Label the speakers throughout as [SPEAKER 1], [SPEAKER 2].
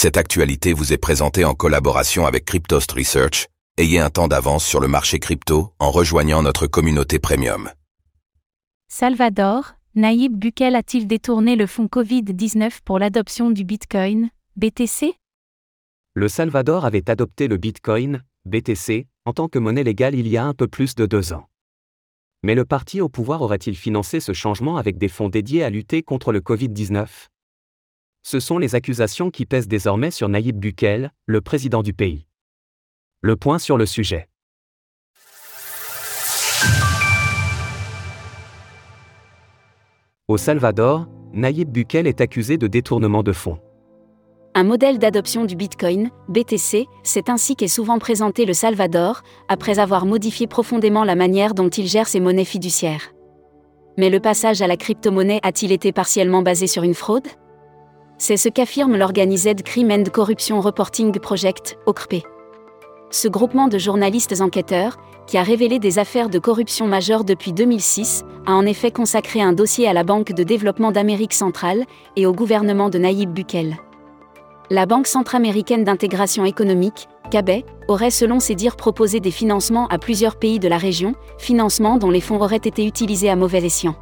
[SPEAKER 1] Cette actualité vous est présentée en collaboration avec Cryptost Research. Ayez un temps d'avance sur le marché crypto en rejoignant notre communauté premium.
[SPEAKER 2] Salvador, Naïb Bukele a-t-il détourné le fonds Covid-19 pour l'adoption du Bitcoin, BTC
[SPEAKER 3] Le Salvador avait adopté le Bitcoin, BTC, en tant que monnaie légale il y a un peu plus de deux ans. Mais le parti au pouvoir aurait-il financé ce changement avec des fonds dédiés à lutter contre le Covid-19 Ce sont les accusations qui pèsent désormais sur Naïb Bukele, le président du pays. Le point sur le sujet. Au Salvador, Naïb Bukele est accusé de détournement de fonds.
[SPEAKER 4] Un modèle d'adoption du Bitcoin, BTC, c'est ainsi qu'est souvent présenté le Salvador, après avoir modifié profondément la manière dont il gère ses monnaies fiduciaires. Mais le passage à la crypto-monnaie a-t-il été partiellement basé sur une fraude? C'est ce qu'affirme l'Organized Crime and Corruption Reporting Project, OCRP. Ce groupement de journalistes enquêteurs, qui a révélé des affaires de corruption majeures depuis 2006, a en effet consacré un dossier à la Banque de développement d'Amérique centrale et au gouvernement de Naïb Bukele. La Banque centraméricaine d'intégration économique, CABE, aurait selon ses dires proposé des financements à plusieurs pays de la région, financements dont les fonds auraient été utilisés à mauvais escient.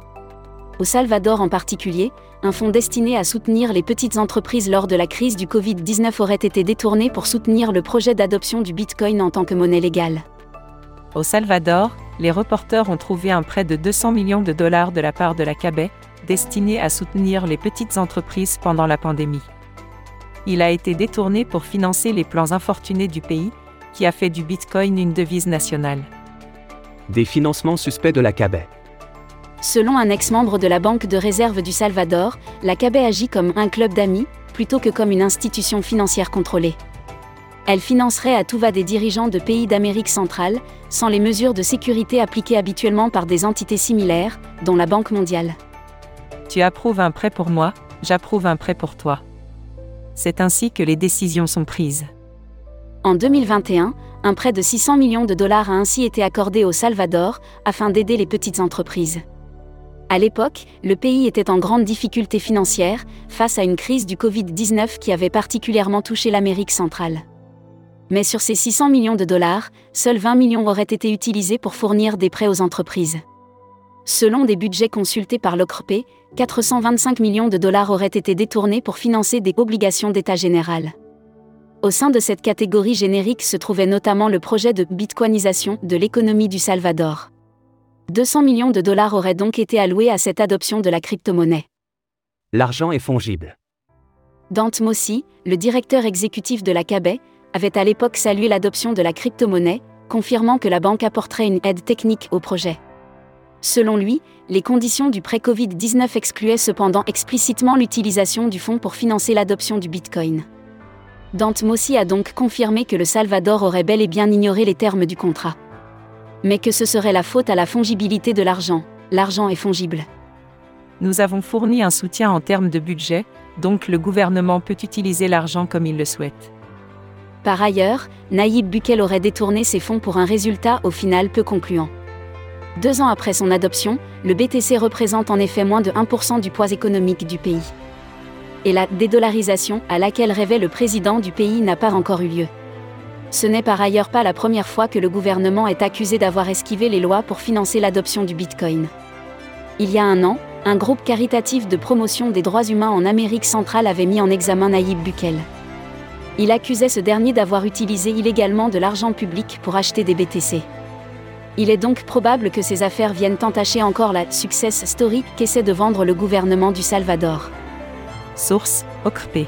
[SPEAKER 4] Au Salvador en particulier, un fonds destiné à soutenir les petites entreprises lors de la crise du Covid-19 aurait été détourné pour soutenir le projet d'adoption du Bitcoin en tant que monnaie légale.
[SPEAKER 2] Au Salvador, les reporters ont trouvé un prêt de 200 millions de dollars de la part de la CABE, destiné à soutenir les petites entreprises pendant la pandémie. Il a été détourné pour financer les plans infortunés du pays, qui a fait du Bitcoin une devise nationale.
[SPEAKER 3] Des financements suspects de la CABE.
[SPEAKER 4] Selon un ex-membre de la Banque de réserve du Salvador, la CABE agit comme un club d'amis, plutôt que comme une institution financière contrôlée. Elle financerait à tout va des dirigeants de pays d'Amérique centrale, sans les mesures de sécurité appliquées habituellement par des entités similaires, dont la Banque mondiale.
[SPEAKER 2] Tu approuves un prêt pour moi, j'approuve un prêt pour toi. C'est ainsi que les décisions sont prises.
[SPEAKER 4] En 2021, un prêt de 600 millions de dollars a ainsi été accordé au Salvador, afin d'aider les petites entreprises. À l'époque, le pays était en grande difficulté financière, face à une crise du Covid-19 qui avait particulièrement touché l'Amérique centrale. Mais sur ces 600 millions de dollars, seuls 20 millions auraient été utilisés pour fournir des prêts aux entreprises. Selon des budgets consultés par l'OCRP, 425 millions de dollars auraient été détournés pour financer des obligations d'État général. Au sein de cette catégorie générique se trouvait notamment le projet de bitcoinisation de l'économie du Salvador. 200 millions de dollars auraient donc été alloués à cette adoption de la crypto-monnaie.
[SPEAKER 3] L'argent est fongible.
[SPEAKER 4] Dante Mossi, le directeur exécutif de la CABE, avait à l'époque salué l'adoption de la crypto-monnaie, confirmant que la banque apporterait une aide technique au projet. Selon lui, les conditions du prêt Covid-19 excluaient cependant explicitement l'utilisation du fonds pour financer l'adoption du Bitcoin. Dante Mossi a donc confirmé que le Salvador aurait bel et bien ignoré les termes du contrat. Mais que ce serait la faute à la fongibilité de l'argent. L'argent est fongible.
[SPEAKER 2] Nous avons fourni un soutien en termes de budget, donc le gouvernement peut utiliser l'argent comme il le souhaite.
[SPEAKER 4] Par ailleurs, Naïb Bukele aurait détourné ses fonds pour un résultat au final peu concluant. Deux ans après son adoption, le BTC représente en effet moins de 1% du poids économique du pays. Et la dédollarisation à laquelle rêvait le président du pays n'a pas encore eu lieu. Ce n'est par ailleurs pas la première fois que le gouvernement est accusé d'avoir esquivé les lois pour financer l'adoption du Bitcoin. Il y a un an, un groupe caritatif de promotion des droits humains en Amérique centrale avait mis en examen Naïb Bukele. Il accusait ce dernier d'avoir utilisé illégalement de l'argent public pour acheter des BTC. Il est donc probable que ces affaires viennent entacher encore la success story qu'essaie de vendre le gouvernement du Salvador.
[SPEAKER 2] Source OCRP.